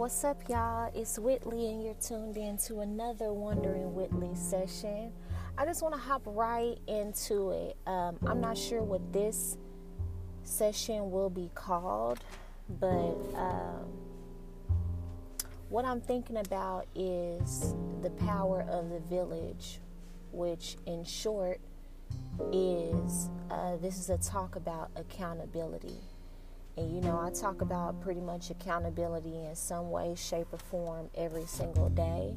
what's up, y'all? It's Whitley, and you're tuned in to another Wondering Whitley session. I just want to hop right into it. Um, I'm not sure what this session will be called, but um, what I'm thinking about is the power of the village, which, in short, is uh, this is a talk about accountability. And you know, I talk about pretty much accountability in some way, shape, or form every single day.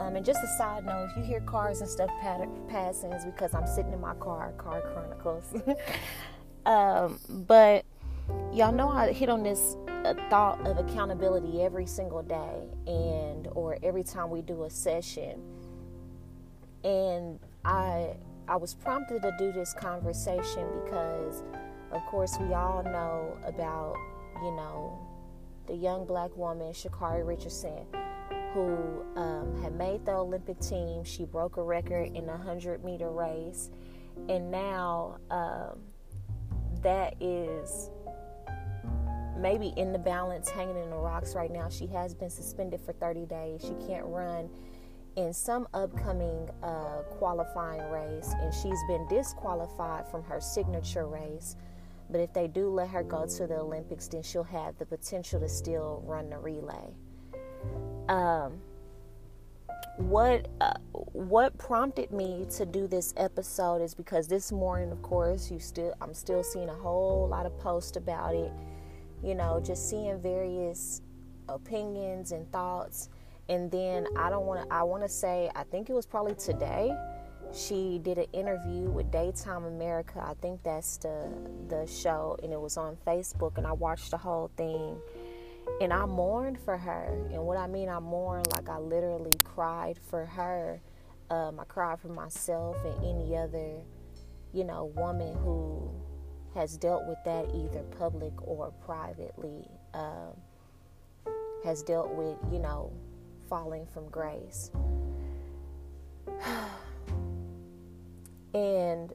Um, and just a side note, if you hear cars and stuff pat- passing, it's because I'm sitting in my car, Car Chronicles. um, but y'all know I hit on this uh, thought of accountability every single day, and or every time we do a session. And I I was prompted to do this conversation because of course, we all know about, you know, the young black woman, Sha'Carri Richardson, who um, had made the Olympic team. She broke a record in a 100 meter race. And now um, that is maybe in the balance, hanging in the rocks right now. She has been suspended for 30 days. She can't run in some upcoming uh, qualifying race, and she's been disqualified from her signature race but if they do let her go to the Olympics, then she'll have the potential to still run the relay. Um, what uh, what prompted me to do this episode is because this morning, of course, you still I'm still seeing a whole lot of posts about it. You know, just seeing various opinions and thoughts, and then I don't want to. I want to say I think it was probably today she did an interview with Daytime America. I think that's the the show, and it was on Facebook. And I watched the whole thing, and I mourned for her. And what I mean, I mourned like I literally cried for her. Um, I cried for myself and any other, you know, woman who has dealt with that either public or privately. Um, has dealt with, you know, falling from grace. And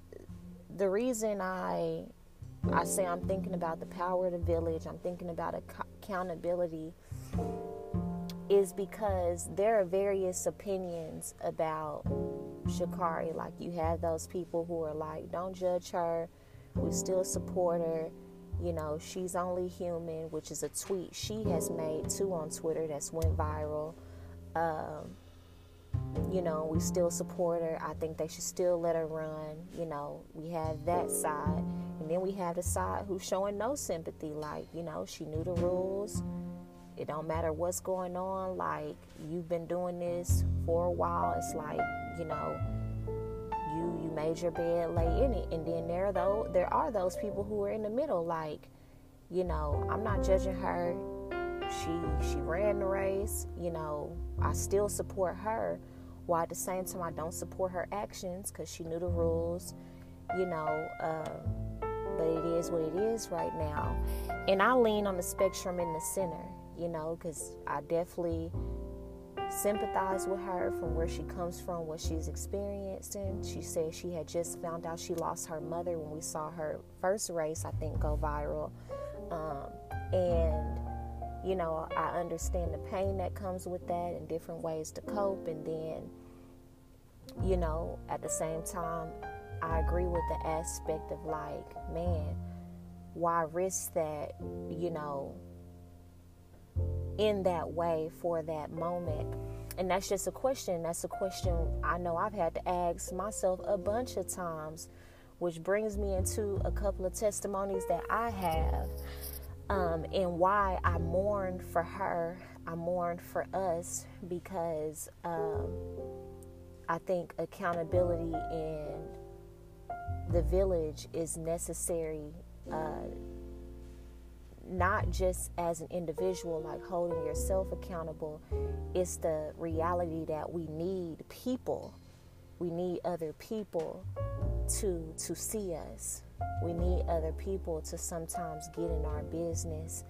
the reason I I say I'm thinking about the power of the village, I'm thinking about accountability is because there are various opinions about Sha'Carri. Like you have those people who are like, don't judge her. We still support her. You know, she's only human, which is a tweet she has made too on Twitter that's went viral. Um, you know, we still support her. I think they should still let her run. You know, we have that side. And then we have the side who's showing no sympathy. Like, you know, she knew the rules. It don't matter what's going on. Like, you've been doing this for a while. It's like, you know, you you made your bed, lay in it. And then there though there are those people who are in the middle, like, you know, I'm not judging her. She she ran the race, you know, I still support her while at the same time I don't support her actions because she knew the rules, you know. Uh, but it is what it is right now, and I lean on the spectrum in the center, you know, because I definitely sympathize with her from where she comes from, what she's experiencing. She said she had just found out she lost her mother when we saw her first race, I think, go viral. Um, and, you know, I understand the pain that comes with that and different ways to cope. And then, you know, at the same time, I agree with the aspect of like, man, why risk that, you know, in that way for that moment? And that's just a question. That's a question I know I've had to ask myself a bunch of times, which brings me into a couple of testimonies that I have um, and why I mourn for her. I mourn for us because um, I think accountability in the village is necessary, uh, not just as an individual, like holding yourself accountable. It's the reality that we need people. We need other people to to see us. We need other people to sometimes get in our business.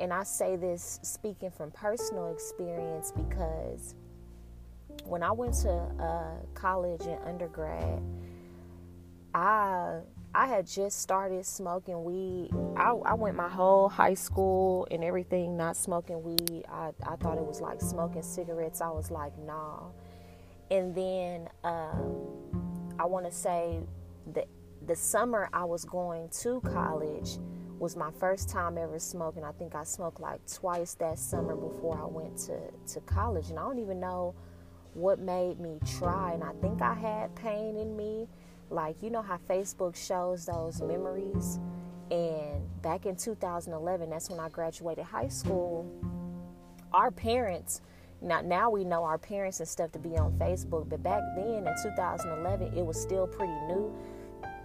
And I say this speaking from personal experience because when I went to uh, college and undergrad, I I had just started smoking weed. I, I went my whole high school and everything not smoking weed. I, I thought it was like smoking cigarettes. I was like, nah. And then um, I want to say the the summer I was going to college was my first time ever smoking. I think I smoked like twice that summer before I went to, to college. And I don't even know what made me try. And I think I had pain in me. Like, you know how Facebook shows those memories? And back in 2011, that's when I graduated high school. Our parents, now, now we know our parents and stuff to be on Facebook, but back then in 2011, it was still pretty new.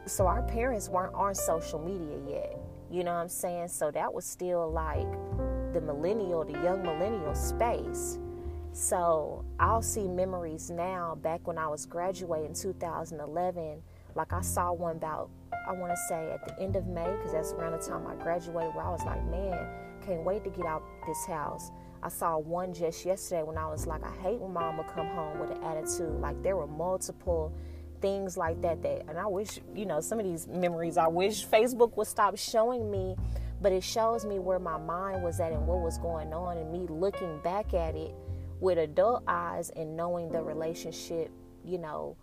So our parents weren't on social media yet. You know what I'm saying? So that was still like the millennial, the young millennial space. So I'll see memories now back when I was graduating 2011. Like I saw one about, I want to say at the end of May, because that's around the time I graduated, where I was like, man, can't wait to get out this house. I saw one just yesterday when I was like, I hate when would come home with an attitude. Like there were multiple things like that that and I wish, you know, some of these memories I wish Facebook would stop showing me, but it shows me where my mind was at and what was going on and me looking back at it with adult eyes and knowing the relationship, you know,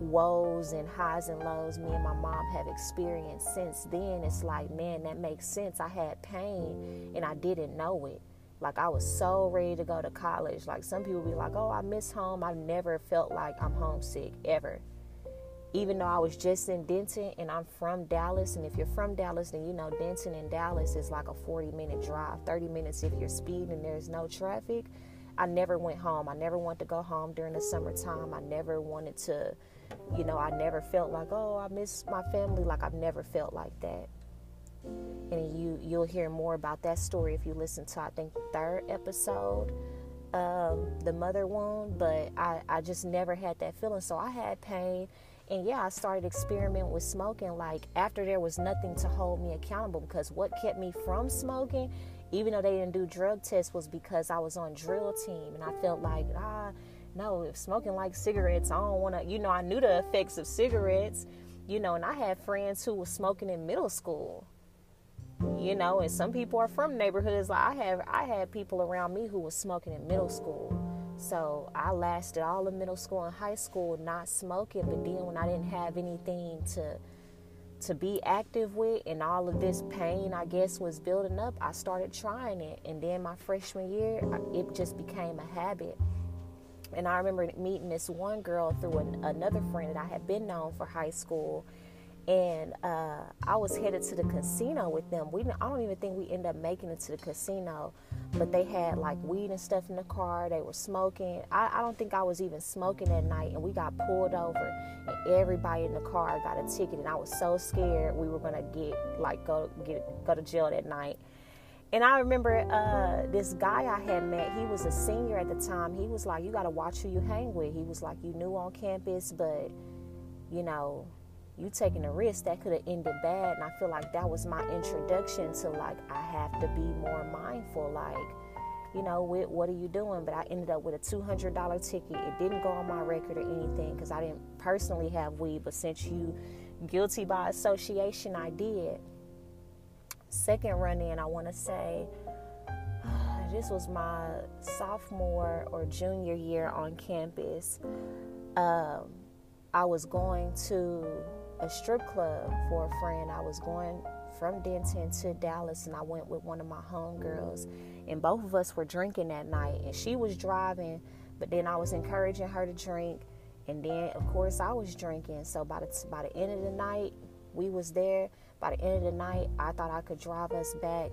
woes and highs and lows me and my mom have experienced since then. It's like, man, that makes sense. I had pain and I didn't know it. Like I was so ready to go to college. Like some people be like, "Oh, I miss home." I've never felt like I'm homesick ever. Even though I was just in Denton and I'm from Dallas, and if you're from Dallas, then you know Denton and Dallas is like a 40 minute drive, 30 minutes if you're speeding and there's no traffic. I never went home. I never wanted to go home during the summertime. I never wanted to, you know, I never felt like, oh, I miss my family. Like I've never felt like that. And you you'll hear more about that story if you listen to I think the third episode, um, the mother wound. But I I just never had that feeling. So I had pain. And yeah, I started experimenting with smoking like after there was nothing to hold me accountable because what kept me from smoking even though they didn't do drug tests, was because I was on drill team and I felt like, ah, no, if smoking like cigarettes, I don't want to, you know, I knew the effects of cigarettes, you know, and I had friends who were smoking in middle school, you know, and some people are from neighborhoods. Like I have, I had people around me who were smoking in middle school. So I lasted all of middle school and high school not smoking, but then when I didn't have anything to to be active with and all of this pain i guess was building up i started trying it and then my freshman year it just became a habit and i remember meeting this one girl through an, another friend that i had been known for high school and uh, I was headed to the casino with them. We I don't even think we ended up making it to the casino, but they had like weed and stuff in the car. They were smoking. I, I don't think I was even smoking that night, and we got pulled over, and everybody in the car got a ticket, and I was so scared we were gonna get like go get go to jail that night. And I remember uh, this guy I had met. He was a senior at the time. He was like, "You got to watch who you hang with." He was like, "You new on campus, but you know." You taking a risk that could have ended bad and i feel like that was my introduction to like i have to be more mindful like you know with what are you doing? But i ended up with a $200 ticket. It didn't go on my record or anything because i didn't personally have weed but since you guilty by association i did. Second run in i want to say this was my sophomore or junior year on campus. Um, i was going to a strip club for a friend. I was going from Denton to Dallas and I went with one of my homegirls and both of us were drinking that night and she was driving but then I was encouraging her to drink and then of course I was drinking. So by the by the end of the night we was there. By the end of the night I thought I could drive us back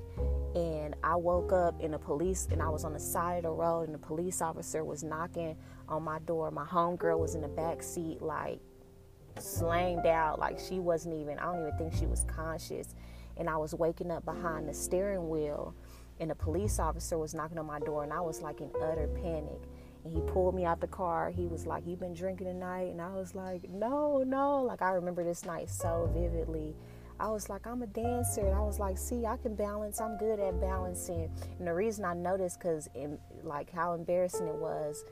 and I woke up in the police and I was on the side of the road and the police officer was knocking on my door. My homegirl was in the back seat like slanged out like she wasn't even i don't even think she was conscious. And i was waking up behind the steering wheel and a police officer was knocking on my door and i was like in utter panic. And he pulled me out the car. He was like you been drinking tonight? And i was like no no. Like i remember this night so vividly I was like, I'm a dancer. And I was like, see, I can balance. I'm good at balancing. And the reason I noticed, because like how embarrassing it was,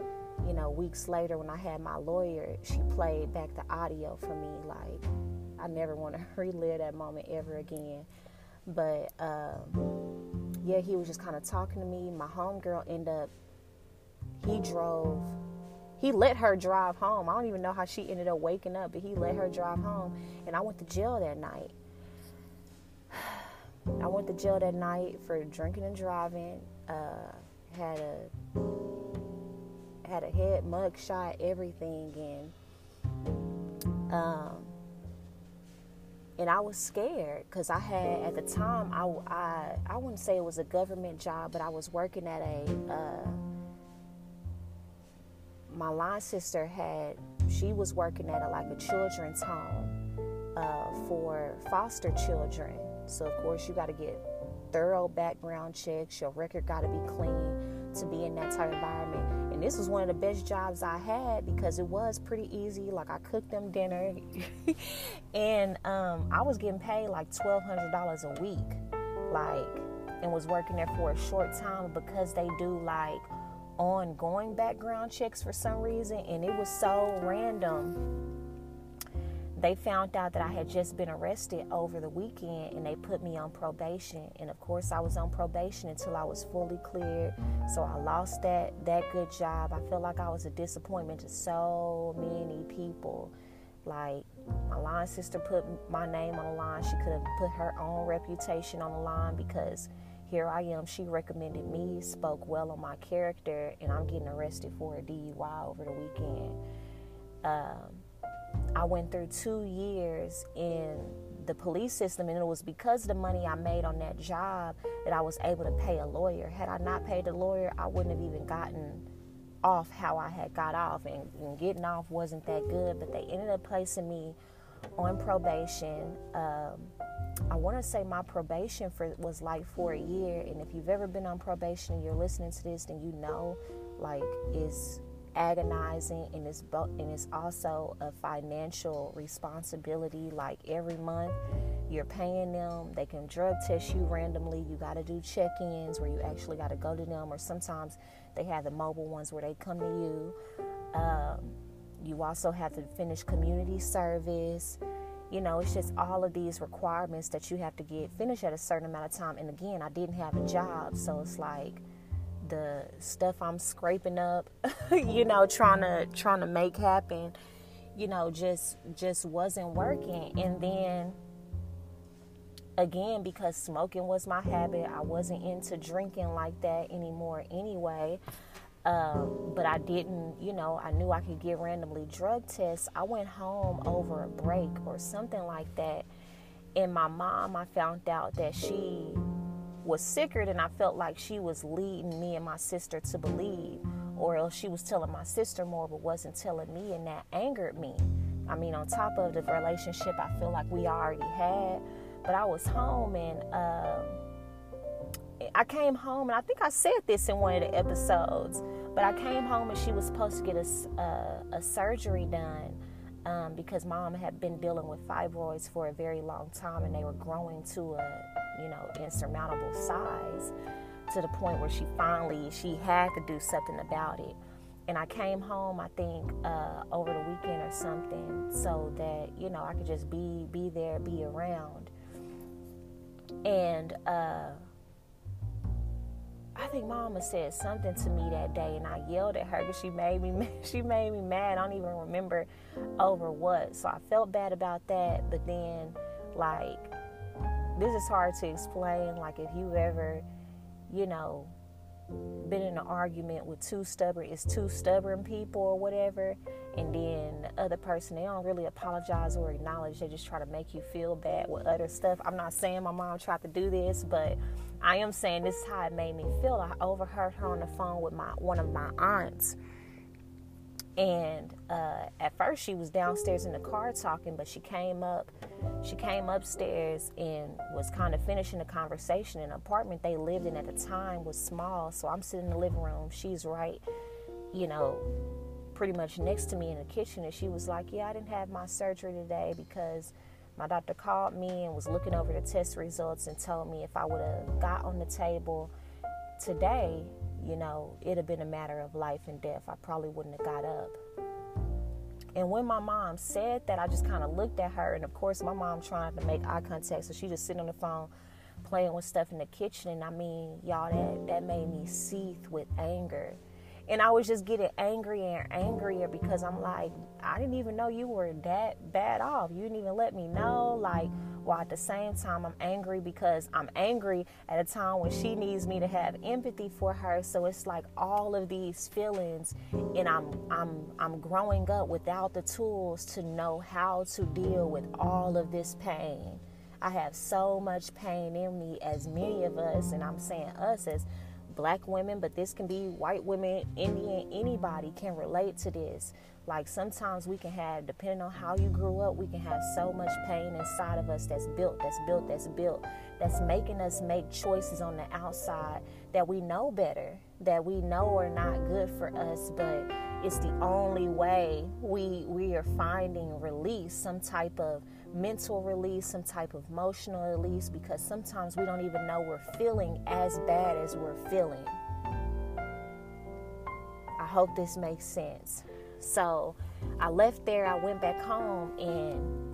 you know, weeks later when I had my lawyer, she played back the audio for me. Like, I never want to relive that moment ever again. But um, yeah, he was just kind of talking to me. My homegirl ended up, he drove, he let her drive home. I don't even know how she ended up waking up, but he let her drive home. And I went to jail that night. I went to jail that night for drinking and driving. Uh, had a had a head mug shot, everything, and um, and I was scared because I had at the time I, I I wouldn't say it was a government job, but I was working at a uh, my line sister had she was working at a, like a children's home uh, for foster children. So of course you got to get thorough background checks. Your record got to be clean to be in that type of environment. And this was one of the best jobs I had because it was pretty easy. Like I cooked them dinner, and um, I was getting paid like twelve hundred dollars a week, like, and was working there for a short time because they do like ongoing background checks for some reason, and it was so random they found out that I had just been arrested over the weekend and they put me on probation. And of course, I was on probation until I was fully cleared. So I lost that that good job. I feel like I was a disappointment to so many people. Like my line sister put my name on the line. She could have put her own reputation on the line because here I am. She recommended me, spoke well on my character, and I'm getting arrested for a DUI over the weekend. Um, I went through two years in the police system, and it was because of the money I made on that job that I was able to pay a lawyer. Had I not paid the lawyer, I wouldn't have even gotten off how I had got off, and, and getting off wasn't that good. But they ended up placing me on probation. Um, I want to say my probation for was like for a year, and if you've ever been on probation and you're listening to this, then you know, like, it's agonizing and it's bo- and it's also a financial responsibility like every month you're paying them they can drug test you randomly you got to do check-ins where you actually got to go to them or sometimes they have the mobile ones where they come to you. Um, you also have to finish community service. You know it's just all of these requirements that you have to get finished at a certain amount of time and again i didn't have a job so it's like the stuff I'm scraping up, you know, trying to trying to make happen, you know, just just wasn't working. And then again, because smoking was my habit, I wasn't into drinking like that anymore anyway. Um, but I didn't, you know, I knew I could get randomly drug tests. I went home over a break or something like that. And my mom, I found out that she was sicker than I felt like she was leading me and my sister to believe, or else she was telling my sister more but wasn't telling me, and that angered me. I mean, on top of the relationship I feel like we already had, but I was home and um, I came home, and I think I said this in one of the episodes, but I came home and she was supposed to get a, a, a surgery done. Um, because mom had been dealing with fibroids for a very long time and they were growing to a you know, insurmountable size to the point where she finally she had to do something about it. And I came home, I think, uh, over the weekend or something, so that you know I could just be be there, be around. And uh, I think Mama said something to me that day, and I yelled at her because she made me she made me mad. I don't even remember over what. So I felt bad about that, but then like this is hard to explain. Like if you've ever, you know, been in an argument with two stubborn, it's two stubborn people or whatever, and then the other person they don't really apologize or acknowledge. They just try to make you feel bad with other stuff. I'm not saying my mom tried to do this, but I am saying this is how it made me feel. I overheard her on the phone with my one of my aunts. And uh, at first she was downstairs in the car talking but she came up she came upstairs and was kind of finishing the conversation an apartment they lived in at the time was small. So i'm sitting in the living room she's right you know pretty much next to me in the kitchen. And she was like yeah i didn't have my surgery today because my doctor called me and was looking over the test results and told me if i would have got on the table today you know, it'd have been a matter of life and death. I probably wouldn't have got up. And when my mom said that, I just kind of looked at her. And of course, my mom trying to make eye contact. So she just sitting on the phone playing with stuff in the kitchen. And I mean, y'all, that, that made me seethe with anger. And I was just getting angrier and angrier because I'm like, I didn't even know you were that bad off. You didn't even let me know. Like, while at the same time, I'm angry because I'm angry at a time when she needs me to have empathy for her. So it's like all of these feelings, and I'm I'm I'm growing up without the tools to know how to deal with all of this pain. I have so much pain in me, as many of us, and I'm saying us as black women, but this can be white women, Indian, anybody can relate to this. Like sometimes we can have, depending on how you grew up, we can have so much pain inside of us that's built, that's built, that's built, that's making us make choices on the outside that we know better, that we know are not good for us, but it's the only way we we are finding release, some type of mental release, some type of emotional release, because sometimes we don't even know we're feeling as bad as we're feeling. I hope this makes sense. So I left there, I went back home, and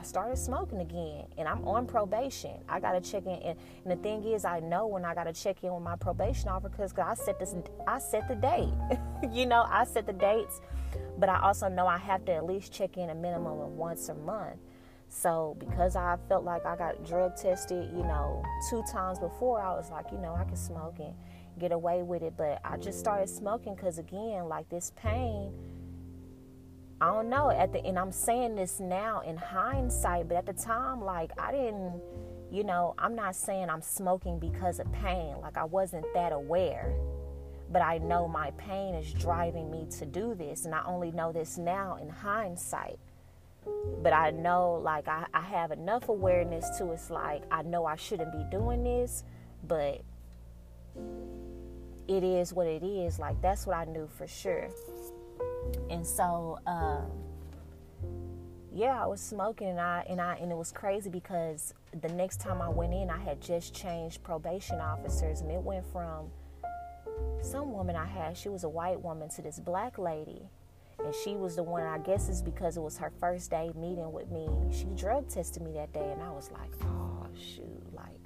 I started smoking again. And I'm on probation. I got to check in. And, and, the thing is, I know when I got to check in with my probation officer because I set this, I set the date. you know, I set the dates, but I also know I have to at least check in a minimum of once a month. So because I felt like I got drug tested, you know, two times before, I was like, you know, I can smoke and get away with it. But I just started smoking because again, like this pain. I don't know at the and I'm saying this now in hindsight, but at the time, like I didn't, you know, I'm not saying I'm smoking because of pain. Like I wasn't that aware. But I know my pain is driving me to do this. And I only know this now in hindsight but I know like I, I have enough awareness to it's like I know I shouldn't be doing this, but it is what it is. Like that's what I knew for sure. And so um, yeah, I was smoking and I and I and it was crazy because the next time I went in I had just changed probation officers and it went from some woman I had, she was a white woman to this black lady and she was the one, I guess it's because it was her first day meeting with me. She drug tested me that day, and I was like, oh, shoot, like,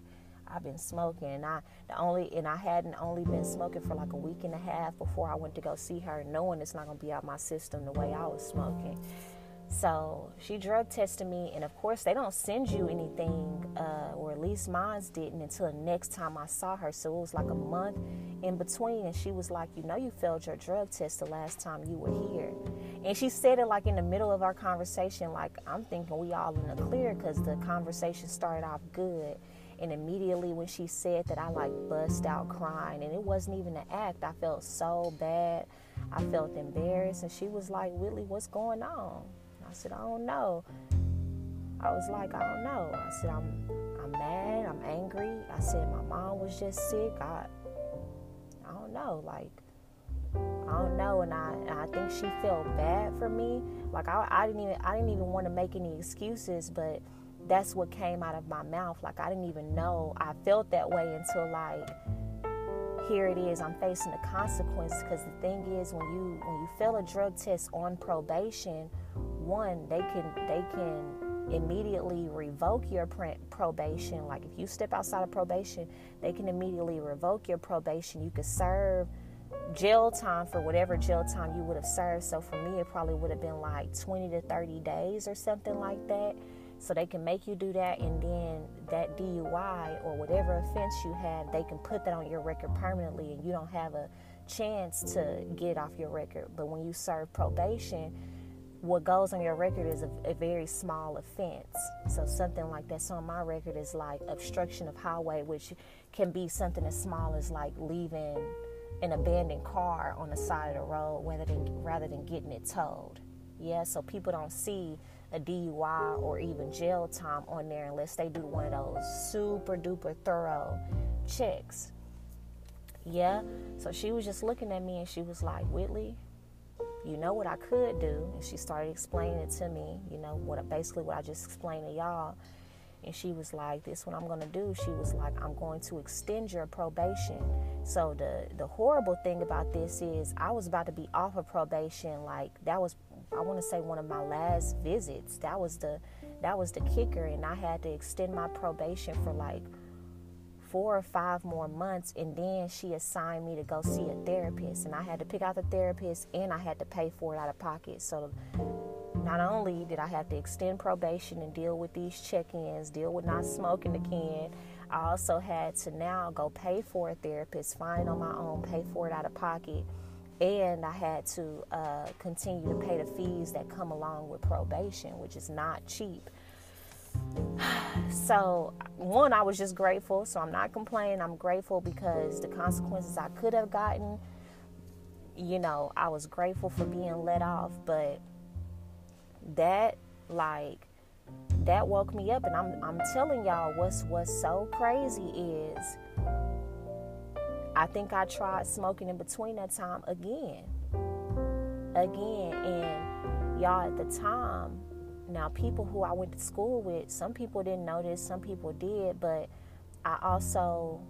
I've been smoking, and I the only and I hadn't only been smoking for like a week and a half before I went to go see her, knowing it's not gonna be out my system the way I was smoking. So she drug tested me, and of course, they don't send you anything, uh, or at least mine didn't until the next time I saw her. So it was like a month in between, and she was like, You know, you failed your drug test the last time you were here. And she said it like in the middle of our conversation, like, I'm thinking we all in the clear because the conversation started off good. And immediately when she said that, I like bust out crying, and it wasn't even an act. I felt so bad. I felt embarrassed, and she was like, Willie, what's going on? I said, I don't know. I was like, I don't know. I said, I'm I'm mad, I'm angry. I said my mom was just sick. I I don't know, like I don't know, and I and I think she felt bad for me. Like I, I didn't even I didn't even want to make any excuses, but that's what came out of my mouth. Like I didn't even know I felt that way until like here it is i'm facing the consequence because the thing is when you when you fail a drug test on probation one they can they can immediately revoke your probation. Like if you step outside of probation they can immediately revoke your probation. You could serve jail time for whatever jail time you would have served. So for me it probably would have been like 20 to 30 days or something like that. So they can make you do that and then that DUI or whatever offense you have they can put that on your record permanently and you don't have a chance to get off your record. But when you serve probation what goes on your record is a, a, very small offense. So something like that's on my record is like obstruction of highway, which can be something as small as like leaving an abandoned car on the side of the road rather than rather than getting it towed. Yeah, so people don't see a DUI or even jail time on there unless they do one of those super duper thorough checks. Yeah, so she was just looking at me and she was like, Whitley, you know what I could do? And she started explaining it to me, you know, what basically what I just explained to y'all. And she was like, This what I'm gonna do. She was like, I'm going to extend your probation. So the the horrible thing about this is I was about to be off of probation, like that was I want to say one of my last visits. That was the that was the kicker and I had to extend my probation for like four or five more months and then she assigned me to go see a therapist and I had to pick out the therapist and I had to pay for it out of pocket. So not only did I have to extend probation and deal with these check-ins, deal with not smoking again, I also had to now go pay for a therapist, find on my own, pay for it out of pocket, and I had to uh, continue to pay the fees that come along with probation, which is not cheap. So, one, I was just grateful. So, I'm not complaining. I'm grateful because the consequences I could have gotten, you know, I was grateful for being let off. But that, like, that woke me up. And I'm, I'm telling y'all what's, what's so crazy is I think I tried smoking in between that time again. Again. And y'all, at the time, now, people who I went to school with, some people didn't notice, some people did, but I also,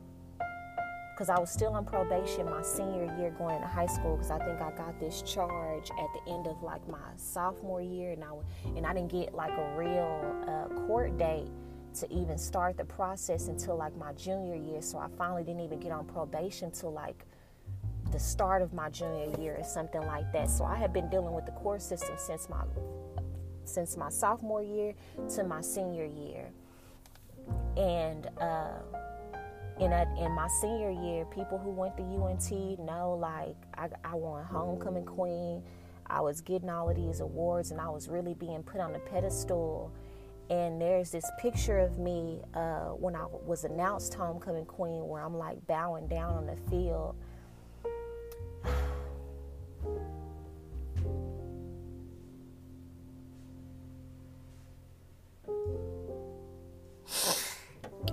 because I was still on probation my senior year going to high school, because I think I got this charge at the end of like my sophomore year, and I and I didn't get like a real uh, court date to even start the process until like my junior year. So I finally didn't even get on probation till like the start of my junior year or something like that. So I had been dealing with the court system since my since my sophomore year to my senior year. And uh, in a, in my senior year, people who went to UNT know like I, I won homecoming queen. I was getting all of these awards, and I was really being put on a pedestal. And there's this picture of me uh, when I was announced homecoming queen, where I'm like bowing down on the field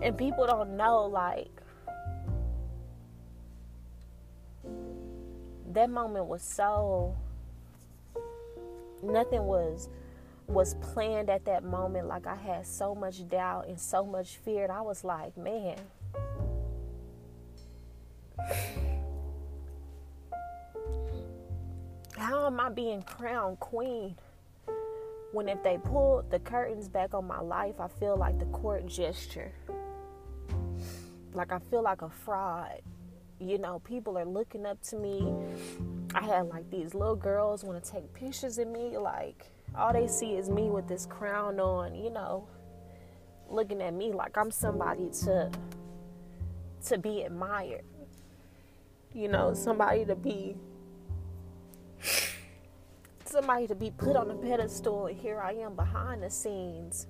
and people don't know like that moment was so nothing was was planned at that moment. Like i had so much doubt and so much fear. And i was like man. How am i being crowned queen? When if they pull the curtains back on my life i feel like the court gesture like I feel like a fraud. You know, people are looking up to me. I had like these little girls want to take pictures of me. Like all they see is me with this crown on. You know, looking at me like I'm somebody to to be admired. You know, somebody to be somebody to be put on a pedestal and here I am behind the scenes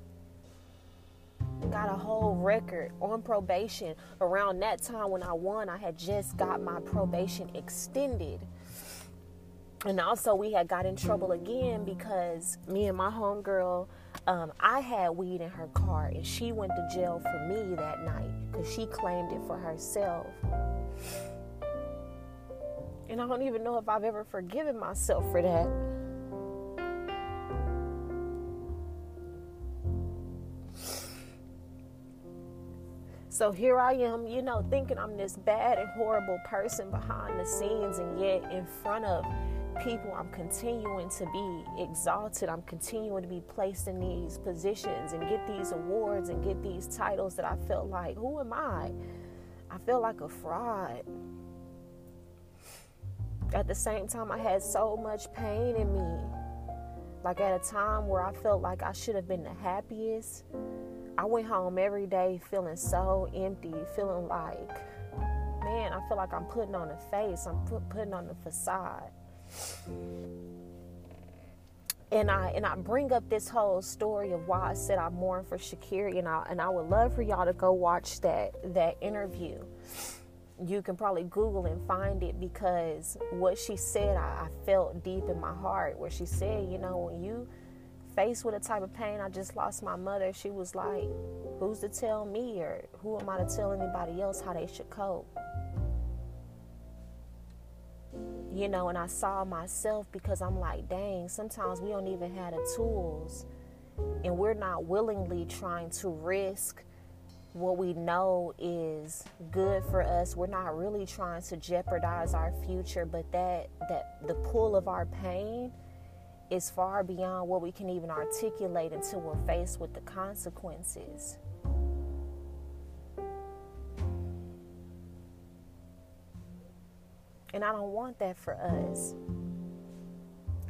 got a whole record on probation. Around that time when I won, I had just got my probation extended. And also, we had got in trouble again because me and my homegirl, um, I had weed in her car, and she went to jail for me that night because she claimed it for herself. And I don't even know if I've ever forgiven myself for that. So here I am, you know, thinking I'm this bad and horrible person behind the scenes, and yet in front of people, I'm continuing to be exalted. I'm continuing to be placed in these positions and get these awards and get these titles that I felt like, who am I? I feel like a fraud. At the same time, I had so much pain in me. Like at a time where I felt like I should have been the happiest I went home every day feeling so empty, feeling like, man, I feel like I'm putting on a face, I'm put, putting on a facade. And I and I bring up this whole story of why I said I mourn for Shakira, and I and I would love for y'all to go watch that that interview. You can probably Google and find it because what she said I, I felt deep in my heart. Where she said, you know, when you faced with a type of pain, I just lost my mother, she was like, Who's to tell me or who am I to tell anybody else how they should cope? You know, and I saw myself because I'm like, dang, sometimes we don't even have the tools and we're not willingly trying to risk what we know is good for us. We're not really trying to jeopardize our future, but that that the pull of our pain is far beyond what we can even articulate until we're faced with the consequences. And I don't want that for us.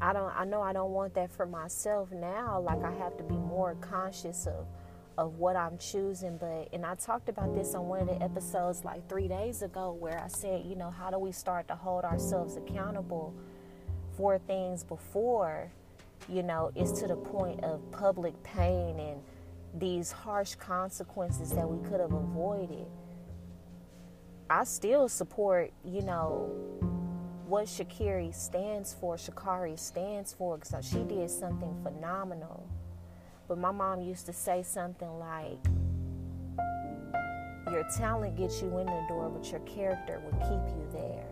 I don't I know I don't want that for myself now. Like I have to be more conscious of of what I'm choosing. But and I talked about this on one of the episodes like three days ago where I said, you know, how do we start to hold ourselves accountable for things before, you know, it's to the point of public pain and these harsh consequences that we could have avoided. I still support, you know, what Shakiri stands for, Sha'Carri stands for, because she did something phenomenal. But my mom used to say something like, Your talent gets you in the door, but your character will keep you there.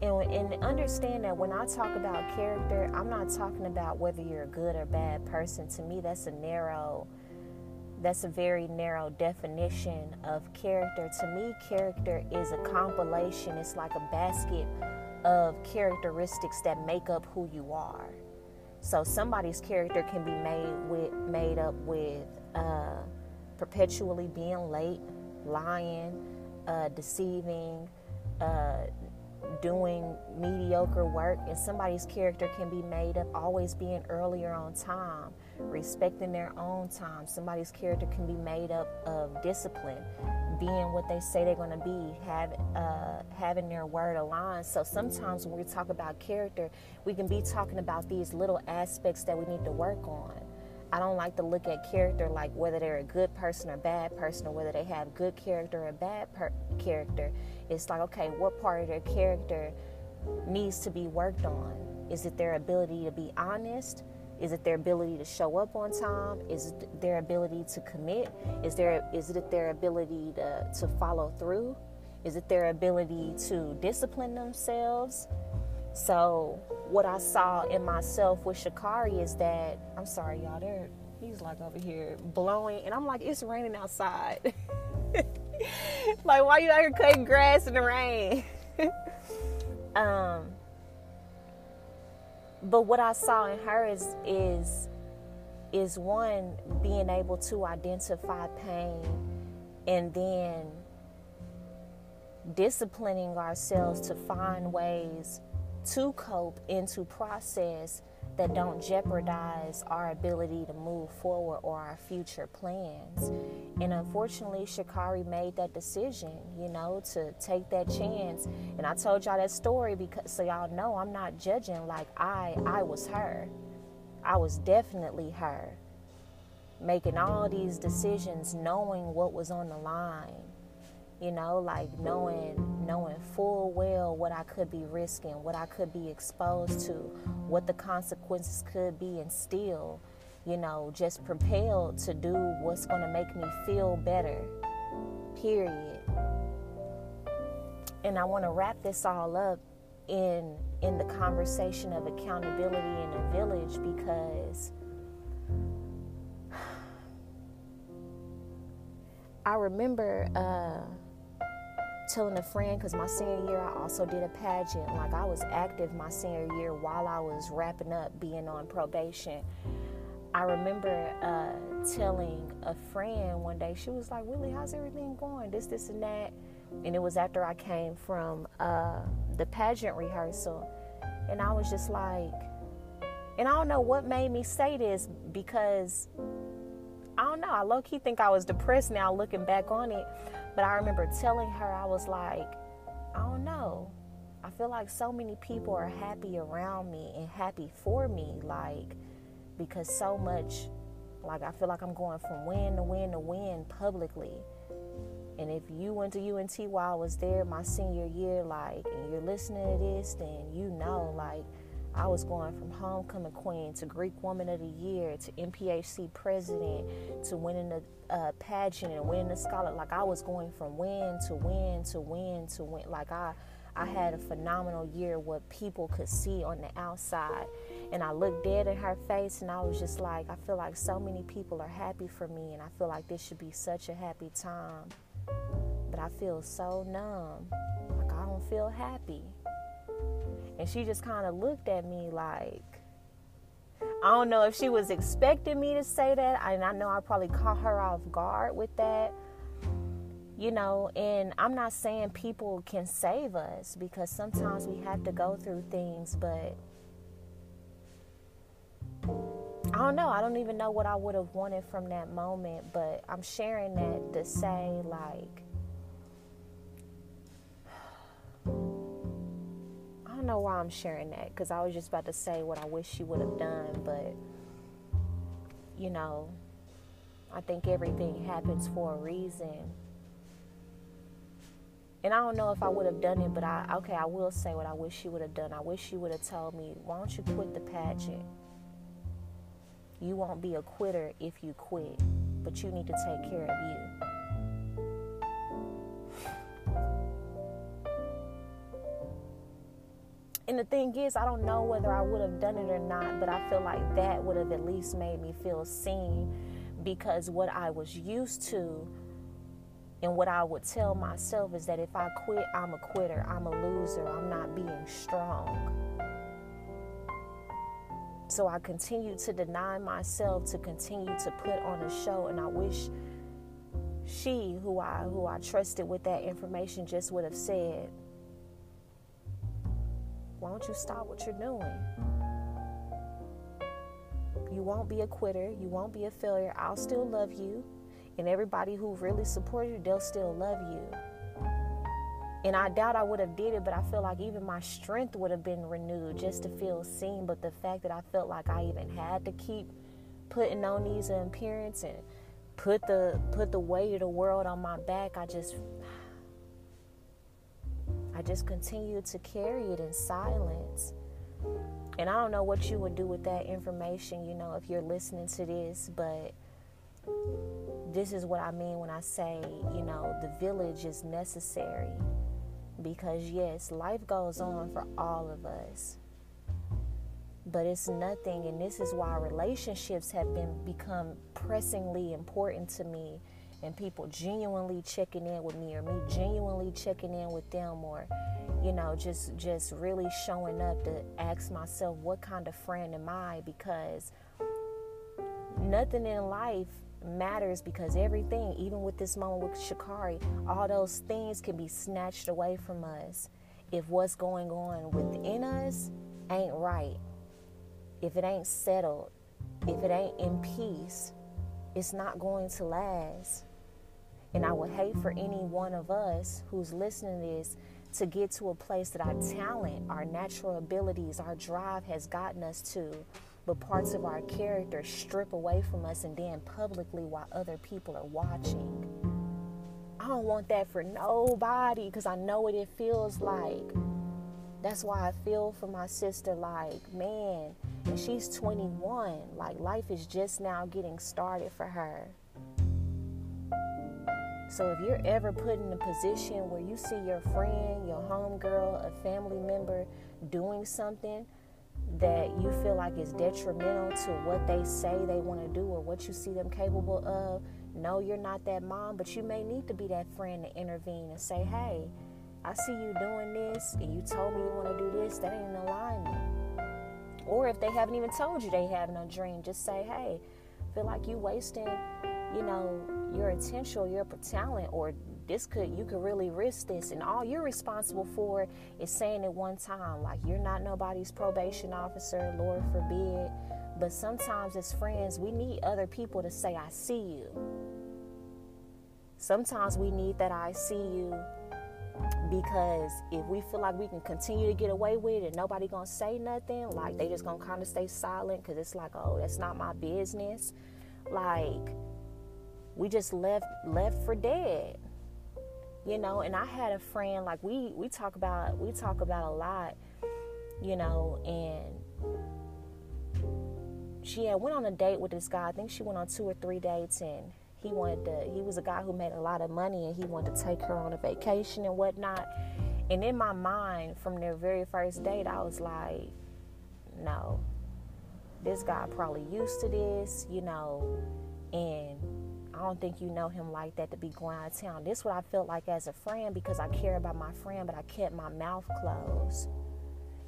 And, and understand that when I talk about character, I'm not talking about whether you're a good or bad person. To me, that's a narrow that's a very narrow definition of character. To me, character is a compilation, it's like a basket of characteristics that make up who you are. So somebody's character can be made with made up with uh, perpetually being late, lying, uh, deceiving, uh, doing mediocre work, and somebody's character can be made up always being earlier on time, respecting their own time. Somebody's character can be made up of discipline, being what they say they're going to be, have, uh, having their word aligned. So sometimes when we talk about character, we can be talking about these little aspects that we need to work on. I don't like to look at character like whether they're a good person or bad person or whether they have good character or bad per- character. It's like, okay, what part of their character needs to be worked on? Is it their ability to be honest? Is it their ability to show up on time? Is it their ability to commit? Is there is it their ability to, to follow through? Is it their ability to discipline themselves? So what I saw in myself with Sha'Carri is that I'm sorry, y'all. There, he's like over here blowing, and I'm like, it's raining outside. like, why you out here cutting grass in the rain? um, but what I saw in her is is is one being able to identify pain and then disciplining ourselves to find ways to cope and to process that don't jeopardize our ability to move forward or our future plans. And unfortunately, Sha'Carri made that decision, you know, to take that chance. And I told y'all that story because so y'all know I'm not judging like I I was her. I was definitely her. Making all these decisions knowing what was on the line you know like knowing knowing full well what i could be risking what i could be exposed to what the consequences could be and still you know just propelled to do what's going to make me feel better period. And i want to wrap this all up in in the conversation of accountability in a village because I remember uh, telling a friend because my senior year I also did a pageant. Like I was active my senior year while I was wrapping up being on probation. I remember uh, telling a friend one day, she was like, Willie, how's everything going? This, this, and that. And it was after I came from uh, the pageant rehearsal. And I was just like, and I don't know what made me say this because I don't know. I low key think I was depressed now looking back on it. But I remember telling her, I was like, I don't know. I feel like so many people are happy around me and happy for me, like, because so much, like, I feel like I'm going from win to win to win publicly. And if you went to UNT while I was there my senior year, like, and you're listening to this, then you know, like, I was going from homecoming queen to Greek woman of the year to NPHC president to winning the uh, pageant and winning the scholar. Like I was going from win to win to win to win. Like I, I had a phenomenal year. What people could see on the outside, and I looked dead in her face, and I was just like, I feel like so many people are happy for me, and I feel like this should be such a happy time. But I feel so numb. Like I don't feel happy. And she just kind of looked at me like, I don't know if she was expecting me to say that. And I know I probably caught her off guard with that. You know, and I'm not saying people can save us because sometimes we have to go through things, but I don't know. I don't even know what I would have wanted from that moment, but I'm sharing that to say, like, don't know why I'm sharing that because I was just about to say what I wish she would have done, but you know, I think everything happens for a reason. And I don't know if I would have done it, but I okay, I will say what I wish she would have done. I wish she would have told me, "Why don't you quit the pageant?" You won't be a quitter if you quit, but you need to take care of you. And the thing is, I don't know whether I would have done it or not, but I feel like that would have at least made me feel seen because what I was used to and what I would tell myself is that if I quit, I'm a quitter, I'm a loser, I'm not being strong. So I continue to deny myself to continue to put on a show and I wish she who I who I trusted with that information just would have said, Why don't you stop what you're doing? You won't be a quitter, you won't be a failure. I'll still love you. And everybody who really supported you, they'll still love you. And I doubt I would have did it, but I feel like even my strength would have been renewed just to feel seen. But the fact that I felt like I even had to keep putting on these appearances and put the put the weight of the world on my back, I just I just continued to carry it in silence. And I don't know what you would do with that information, you know, if you're listening to this, but this is what I mean when I say, you know, the village is necessary. Because, yes, life goes on for all of us. But it's nothing, and this is why relationships have been become pressingly important to me, and people genuinely checking in with me, or me genuinely checking in with them, or you know, just just really showing up to ask myself, what kind of friend am I? Because nothing in life matters because everything, even with this moment with Sha'Carri, all those things can be snatched away from us if what's going on within us ain't right. If it ain't settled, if it ain't in peace, it's not going to last. And I would hate for any one of us who's listening to this to get to a place that our talent, our natural abilities, our drive has gotten us to but parts of our character strip away from us and then publicly while other people are watching. I don't want that for nobody because I know what it feels like. That's why I feel for my sister like, man, and she's 21. Like, life is just now getting started for her. So, if you're ever put in a position where you see your friend, your homegirl, a family member doing something that you feel like is detrimental to what they say they want to do or what you see them capable of, no, you're not that mom, but you may need to be that friend to intervene and say, hey, I see you doing this and you told me you want to do this, that ain't in alignment. Or if they haven't even told you they have no dream, just say, hey, feel like you wasting, you know, your or your talent or this could you could really risk this. And all you're responsible for is saying it one time. Like you're not nobody's probation officer lord forbid. But sometimes as friends we need other people to say i see you. Sometimes we need that i see you. Because if we feel like we can continue to get away with it nobody gonna say nothing like they just gonna kind of stay silent because it's like oh that's not my business. Like we just left left for dead you know? And i had a friend like we we talk about we talk about a lot you know? And she had went on a date with this guy. I think she went on two or three dates and he wanted to he was a guy who made a lot of money and he wanted to take her on a vacation and whatnot. And in my mind from their very first date i was like no this guy probably used to this you know? And I don't think you know him like that to be going out of town. This is what I felt like as a friend because I care about my friend, but I kept my mouth closed.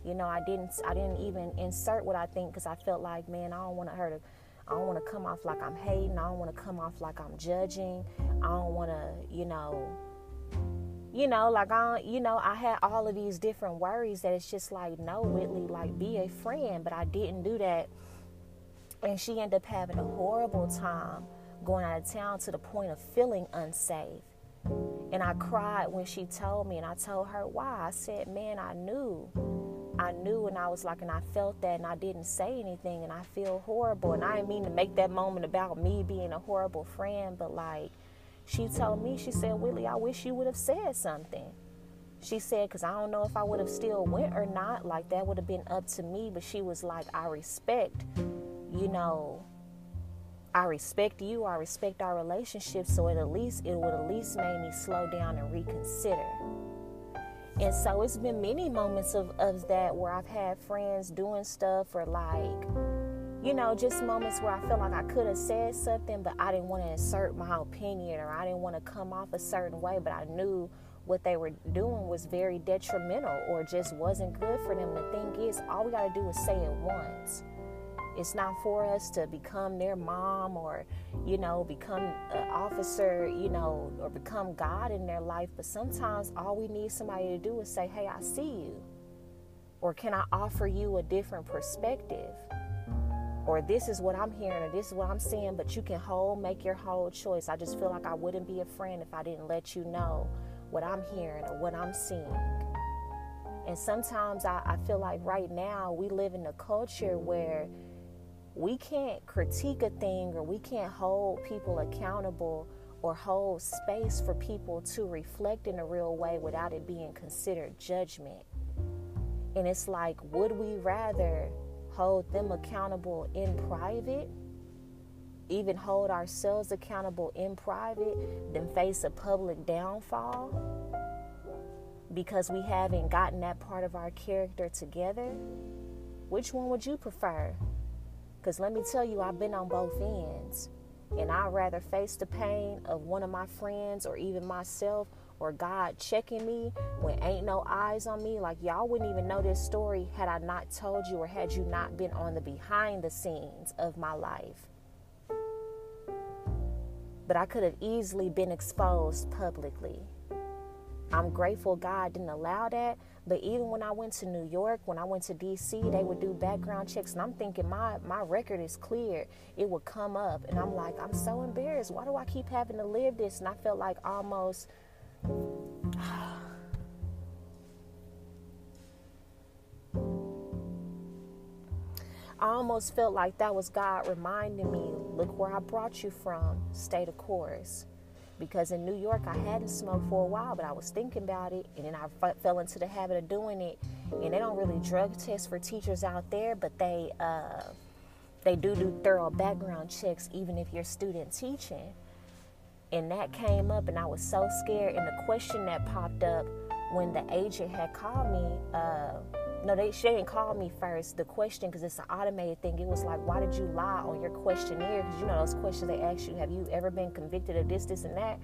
You know, I didn't I didn't even insert what I think because I felt like, man, I don't want her to I don't want to come off like I'm hating. I don't want to come off like I'm judging. I don't want to, you know, you know, like I, you know, I had all of these different worries that it's just like, no, Whitley, like be a friend, but I didn't do that, and she ended up having a horrible time going out of town to the point of feeling unsafe. And I cried when she told me, and I told her why. I said, man, I knew. I knew, and I was like, and I felt that, and I didn't say anything, and I feel horrible. And I didn't mean to make that moment about me being a horrible friend, but like, she told me, she said, Willie, I wish you would have said something. She said, because I don't know if I would have still went or not. Like, that would have been up to me. But she was like, I respect, you know, I respect you. I respect our relationship. So at least, it would at least make me slow down and reconsider. And so it's been many moments of, of that where I've had friends doing stuff or like, you know, just moments where I feel like I could have said something, but I didn't want to insert my opinion or I didn't want to come off a certain way, but I knew what they were doing was very detrimental or just wasn't good for them. The thing is, all we got to do is say it once. It's not for us to become their mom or, you know, become an officer, you know, or become God in their life. But sometimes all we need somebody to do is say, hey, I see you. Or can I offer you a different perspective? or this is what I'm hearing, or this is what I'm seeing, but you can hold, make your whole choice. I just feel like I wouldn't be a friend if I didn't let you know what I'm hearing or what I'm seeing. And sometimes I, I feel like right now we live in a culture where we can't critique a thing or we can't hold people accountable or hold space for people to reflect in a real way without it being considered judgment. And it's like, would we rather hold them accountable in private, even hold ourselves accountable in private, than face a public downfall because we haven't gotten that part of our character together? Which one would you prefer? Because let me tell you, I've been on both ends. And I'd rather face the pain of one of my friends or even myself or God checking me when ain't no eyes on me. Like, y'all wouldn't even know this story had I not told you or had you not been on the behind the scenes of my life. But I could have easily been exposed publicly. I'm grateful God didn't allow that. But even when I went to New York, when I went to DC, they would do background checks, and I'm thinking my my record is clear. It would come up, and I'm like, I'm so embarrassed. Why do I keep having to live this? And I felt like almost I almost felt like that was God reminding me, look where I brought you from, stay the course. Because in New York, I hadn't smoked for a while, but I was thinking about it, and then I f- fell into the habit of doing it. And they don't really drug test for teachers out there, but they uh, they do do thorough background checks, even if you're student teaching and that came up and i was so scared and the question that popped up when the agent had called me uh, no they she didn't call me first the question because it's an automated thing. It was like why did you lie on your questionnaire? Because you know those questions they ask you have you ever been convicted of this this and that?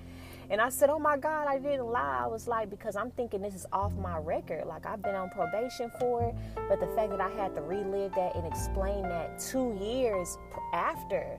And i said oh my god i didn't lie. I was like because i'm thinking this is off my record. Like i've been on probation for it but the fact that i had to relive that and explain that two years after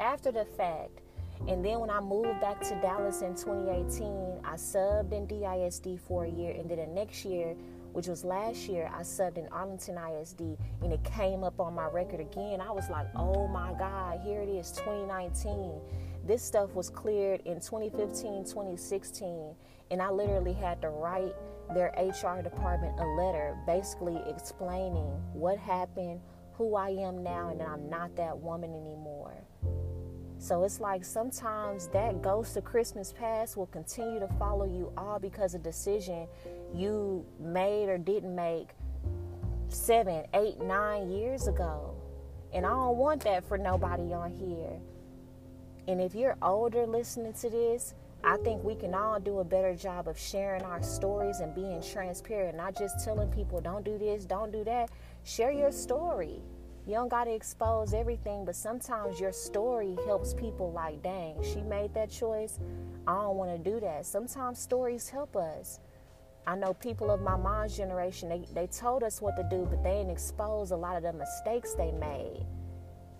after the fact. And then when I moved back to Dallas in 2018, I subbed in DISD for a year. And then the next year, which was last year, I subbed in Arlington ISD and it came up on my record again. I was like, oh my God, here it is, 2019. This stuff was cleared in 2015, 2016. And I literally had to write their HR department a letter basically explaining what happened, who I am now, and that I'm not that woman anymore. So it's like sometimes that ghost of Christmas past will continue to follow you all because of decision you made or didn't make seven, eight, nine years ago. And I don't want that for nobody on here. And if you're older listening to this, I think we can all do a better job of sharing our stories and being transparent, not just telling people, don't do this, don't do that. Share your story. You don't got to expose everything, but sometimes your story helps people like, dang, she made that choice. I don't want to do that. Sometimes stories help us. I know people of my mom's generation, they, they told us what to do, but they didn't expose a lot of the mistakes they made.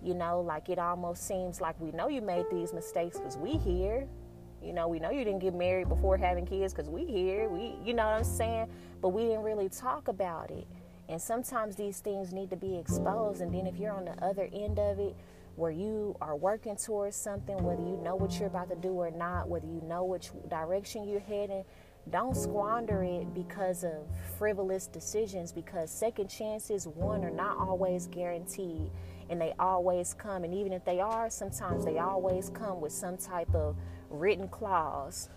You know, like it almost seems like we know you made these mistakes because we here. You know, we know you didn't get married before having kids because we here. We, you know what I'm saying? But we didn't really talk about it. And sometimes these things need to be exposed. And then if you're on the other end of it, where you are working towards something, whether you know what you're about to do or not, whether you know which direction you're heading, don't squander it because of frivolous decisions because second chances one are not always guaranteed and they always come. And even if they are sometimes they always come with some type of written clause.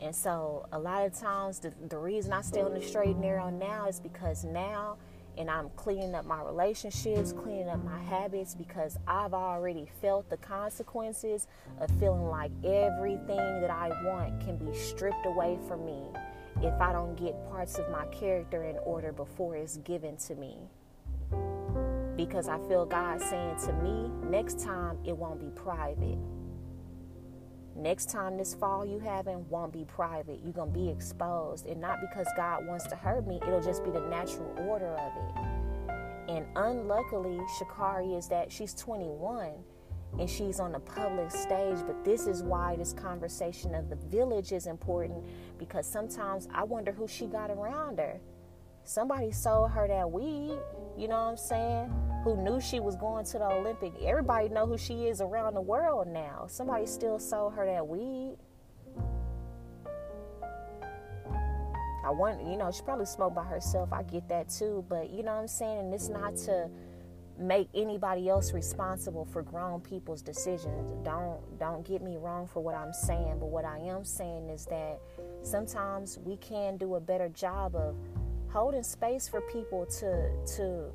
And so a lot of times the, the reason i stay on the straight and narrow now is because now and I'm cleaning up my relationships, cleaning up my habits because I've already felt the consequences of feeling like everything that I want can be stripped away from me if I don't get parts of my character in order before it's given to me. Because I feel God saying to me, next time it won't be private. Next time this fall you having won't be private. You're gonna be exposed. And not because God wants to hurt me, it'll just be the natural order of it. And unluckily, Sha'Carri is that she's 21 and she's on a public stage. But this is why this conversation of the village is important because sometimes I wonder who she got around her. Somebody sold her that weed, you know what I'm saying? Who knew she was going to the Olympic. Everybody know who she is around the world now. Somebody still sold her that weed. I want, you know, she probably smoked by herself. I get that too, but you know what I'm saying? And it's not to make anybody else responsible for grown people's decisions. Don't don't get me wrong for what I'm saying, but what I am saying is that sometimes we can do a better job of holding space for people to to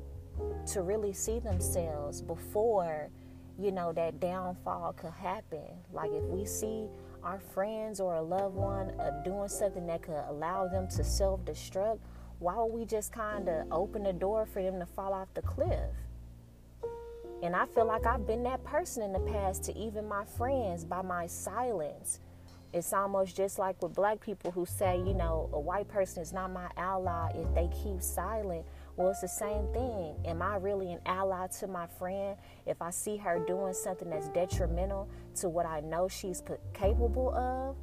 to really see themselves before you know that downfall could happen. Like if we see our friends or a loved one uh, doing something that could allow them to self-destruct why would we just kind of open the door for them to fall off the cliff? And i feel like i've been that person in the past to even my friends by my silence it's almost just like with black people who say, you know, a white person is not my ally if they keep silent. Well, it's the same thing. Am I really an ally to my friend if I see her doing something that's detrimental to what I know she's capable of?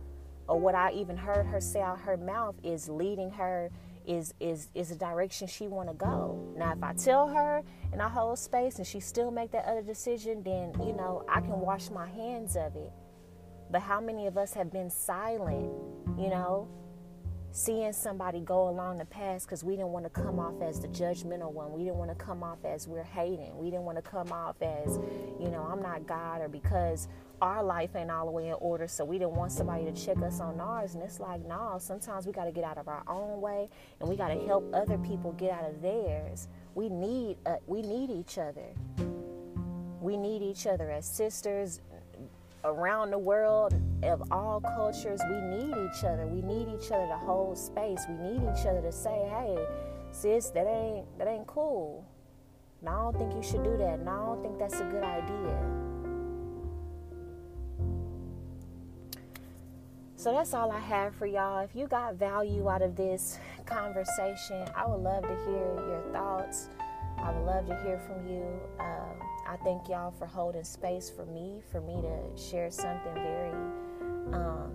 Or what I even heard her say out her mouth is leading her is is is the direction she want to go. Now, if I tell her and I hold space and she still make that other decision, then you know I can wash my hands of it. But how many of us have been silent, you know, seeing somebody go along the path because we didn't want to come off as the judgmental one. We didn't want to come off as we're hating. We didn't want to come off as, you know, I'm not God or because our life ain't all the way in order. So we didn't want somebody to check us on ours. And it's like, no, sometimes we got to get out of our own way and we got to help other people get out of theirs. We need, uh, we need each other. We need each other as sisters, around the world of all cultures, we need each other. We need each other to hold space. We need each other to say, "Hey, sis, that ain't that ain't cool." No, I don't think you should do that. No, I don't think that's a good idea. So that's all I have for y'all. If you got value out of this conversation, I would love to hear your thoughts. I would love to hear from you. Um, I thank y'all for holding space for me, for me to share something very um,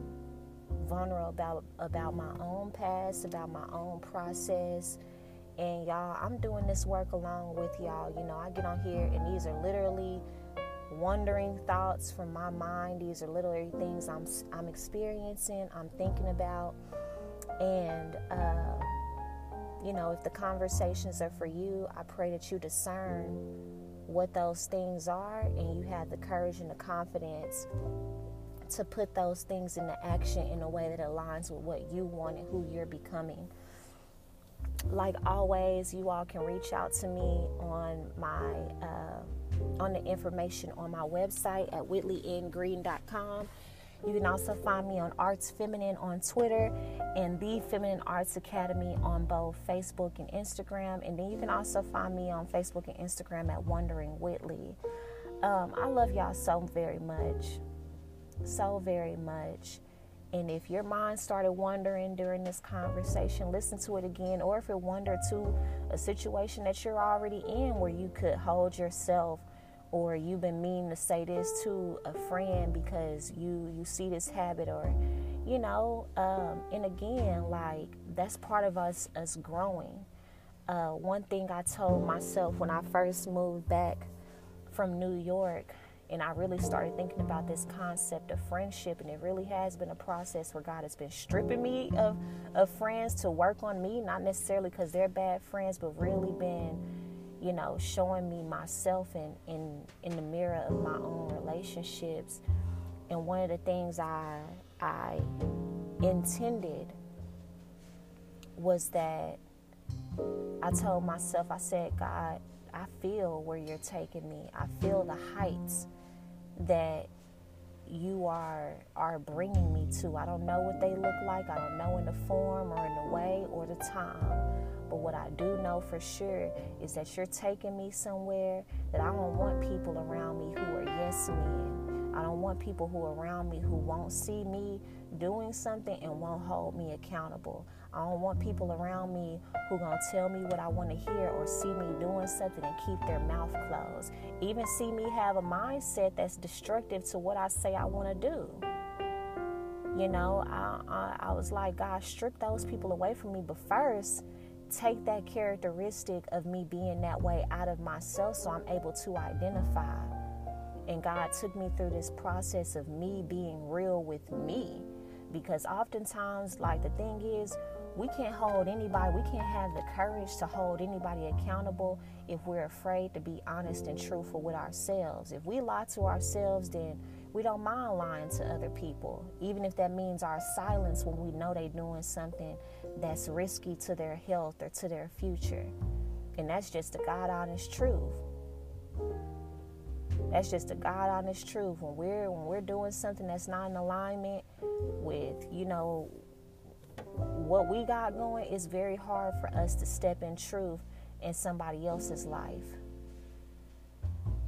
vulnerable about about my own past, about my own process. And y'all, I'm doing this work along with y'all. You know, I get on here, and these are literally wandering thoughts from my mind. These are literally things I'm I'm experiencing, I'm thinking about, and. Uh, you know, if the conversations are for you, I pray that you discern what those things are and you have the courage and the confidence to put those things into action in a way that aligns with what you want and who you're becoming. Like always, you all can reach out to me on my uh, on the information on my website at whitleyngreen.com. You can also find me on Arts Feminine on Twitter and The Feminine Arts Academy on both Facebook and Instagram. And then you can also find me on Facebook and Instagram at Wondering Whitley. Um, I love y'all so very much. So very much. And if your mind started wandering during this conversation, listen to it again. Or if it wandered to a situation that you're already in where you could hold yourself or you've been meaning to say this to a friend because you you see this habit or you know um, and again like that's part of us us growing. Uh, one thing i told myself when i first moved back from new york and i really started thinking about this concept of friendship and it really has been a process where god has been stripping me of, of friends to work on me not necessarily because they're bad friends but really been you know, showing me myself in, in, in the mirror of my own relationships. And one of the things I, I intended was that I told myself, I said, God, I feel where you're taking me. I feel the heights that you are are bringing me to. I don't know what they look like. I don't know in the form or in the way or the time. But what I do know for sure is that you're taking me somewhere that I don't want people around me who are yes men. I don't want people who are around me who won't see me doing something and won't hold me accountable. I don't want people around me who gonna tell me what I want to hear or see me doing something and keep their mouth closed. Even see me have a mindset that's destructive to what I say I want to do. You know, I, I, I was like, God, strip those people away from me. But first, take that characteristic of me being that way out of myself so I'm able to identify. And God took me through this process of me being real with me. Because oftentimes, like the thing is, we can't hold anybody, we can't have the courage to hold anybody accountable if we're afraid to be honest and truthful with ourselves. If we lie to ourselves, then we don't mind lying to other people, even if that means our silence when we know they're doing something that's risky to their health or to their future. And that's just the God honest truth. That's just the God honest truth. When we're when we're doing something that's not in alignment with, you know, what we got going, it's very hard for us to step in truth in somebody else's life.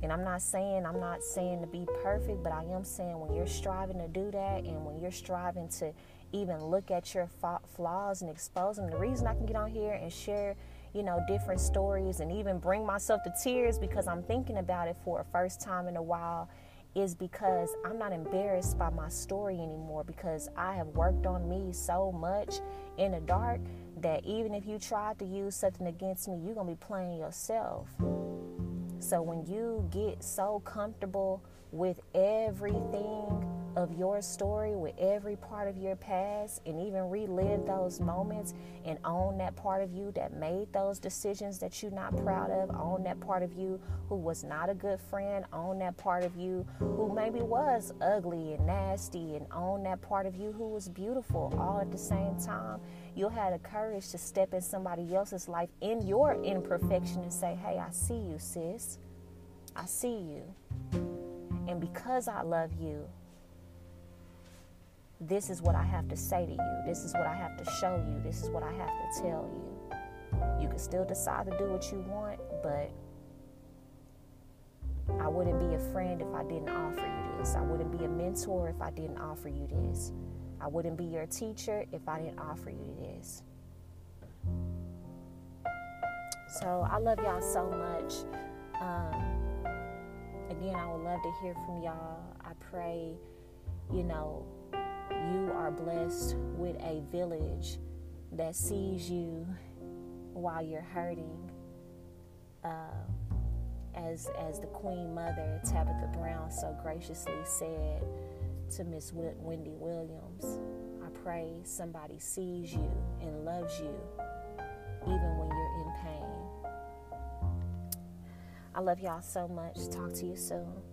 And I'm not saying I'm not saying to be perfect, but I am saying when you're striving to do that and when you're striving to even look at your flaws and expose them. The reason I can get on here and share, you know, different stories and even bring myself to tears because I'm thinking about it for a first time in a while is because I'm not embarrassed by my story anymore because I have worked on me so much in the dark that even if you tried to use something against me, you're going to be playing yourself. So when you get so comfortable with everything of your story, with every part of your past, and even relive those moments and own that part of you that made those decisions that you're not proud of, own that part of you who was not a good friend, own that part of you who maybe was ugly and nasty, and own that part of you who was beautiful all at the same time. You'll have the courage to step in somebody else's life in your imperfection and say, Hey, I see you, sis. I see you. And because I love you, this is what I have to say to you. This is what I have to show you. This is what I have to tell you. You can still decide to do what you want, but I wouldn't be a friend if I didn't offer you this. I wouldn't be a mentor if I didn't offer you this. I wouldn't be your teacher if I didn't offer you this. So I love y'all so much. Um, again, I would love to hear from y'all. I pray, you know, you are blessed with a village that sees you while you're hurting. Uh, as as the Queen Mother Tabitha Brown so graciously said to Miss Wendy Williams, I pray somebody sees you and loves you even when you're in pain. I love y'all so much. Talk to you soon.